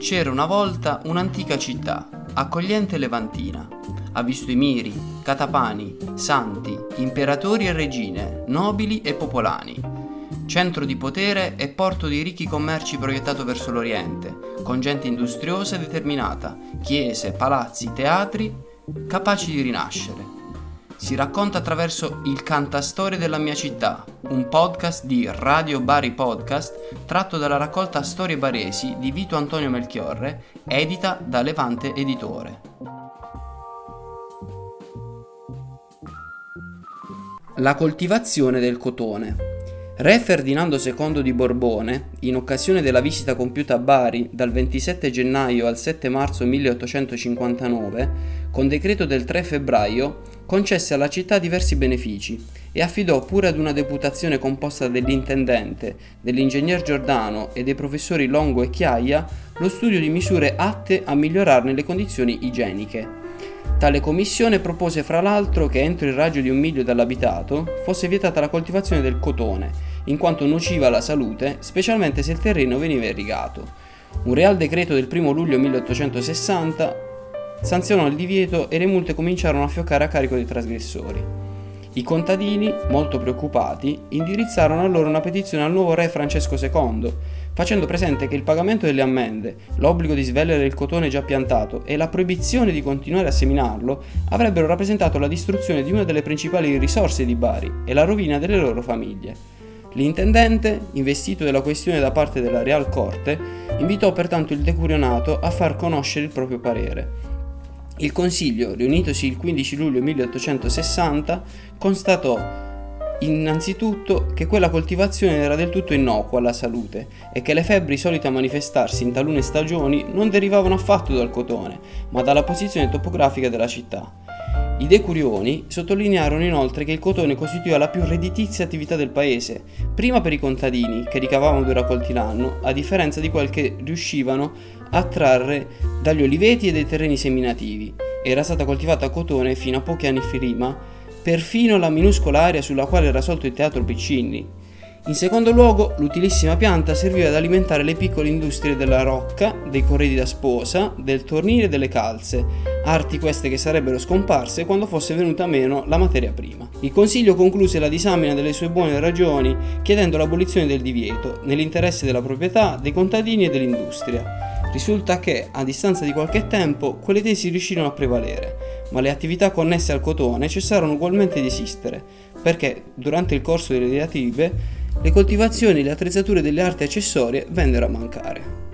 C'era una volta un'antica città, accogliente levantina. Ha visto i miri, catapani, santi, imperatori e regine, nobili e popolani. Centro di potere e porto di ricchi commerci proiettato verso l'Oriente, con gente industriosa e determinata, chiese, palazzi, teatri, capaci di rinascere si racconta attraverso il Cantastorie della mia città, un podcast di Radio Bari Podcast tratto dalla raccolta Storie Baresi di Vito Antonio Melchiorre, edita da Levante Editore. La coltivazione del cotone. Re Ferdinando II di Borbone, in occasione della visita compiuta a Bari dal 27 gennaio al 7 marzo 1859, con decreto del 3 febbraio, concesse alla città diversi benefici e affidò pure ad una deputazione composta dell'intendente, dell'ingegner Giordano e dei professori Longo e Chiaia lo studio di misure atte a migliorarne le condizioni igieniche. Tale commissione propose fra l'altro che entro il raggio di un miglio dall'abitato fosse vietata la coltivazione del cotone, in quanto nociva alla salute, specialmente se il terreno veniva irrigato. Un real decreto del 1 luglio 1860 sanzionò il divieto e le multe cominciarono a fioccare a carico dei trasgressori. I contadini, molto preoccupati, indirizzarono allora una petizione al nuovo re Francesco II, facendo presente che il pagamento delle ammende, l'obbligo di svellere il cotone già piantato e la proibizione di continuare a seminarlo avrebbero rappresentato la distruzione di una delle principali risorse di Bari e la rovina delle loro famiglie. L'intendente, investito della questione da parte della Real Corte, invitò pertanto il decurionato a far conoscere il proprio parere il Consiglio, riunitosi il 15 luglio 1860, constatò innanzitutto che quella coltivazione era del tutto innocua alla salute e che le febbri solite a manifestarsi in talune stagioni non derivavano affatto dal cotone, ma dalla posizione topografica della città. I decurioni sottolinearono inoltre che il cotone costituiva la più redditizia attività del paese, prima per i contadini, che ricavavano due raccolti l'anno, a differenza di quel che riuscivano a trarre dagli oliveti e dai terreni seminativi. Era stata coltivata cotone fino a pochi anni prima, perfino la minuscola area sulla quale era sorto il teatro Piccinni, in secondo luogo, l'utilissima pianta serviva ad alimentare le piccole industrie della rocca, dei corredi da sposa, del tornile e delle calze, arti queste che sarebbero scomparse quando fosse venuta meno la materia prima. Il Consiglio concluse la disamina delle sue buone ragioni chiedendo l'abolizione del divieto, nell'interesse della proprietà, dei contadini e dell'industria. Risulta che, a distanza di qualche tempo, quelle tesi riuscirono a prevalere, ma le attività connesse al cotone cessarono ugualmente di esistere, perché, durante il corso delle diatribe, le coltivazioni e le attrezzature delle arti accessorie vennero a mancare.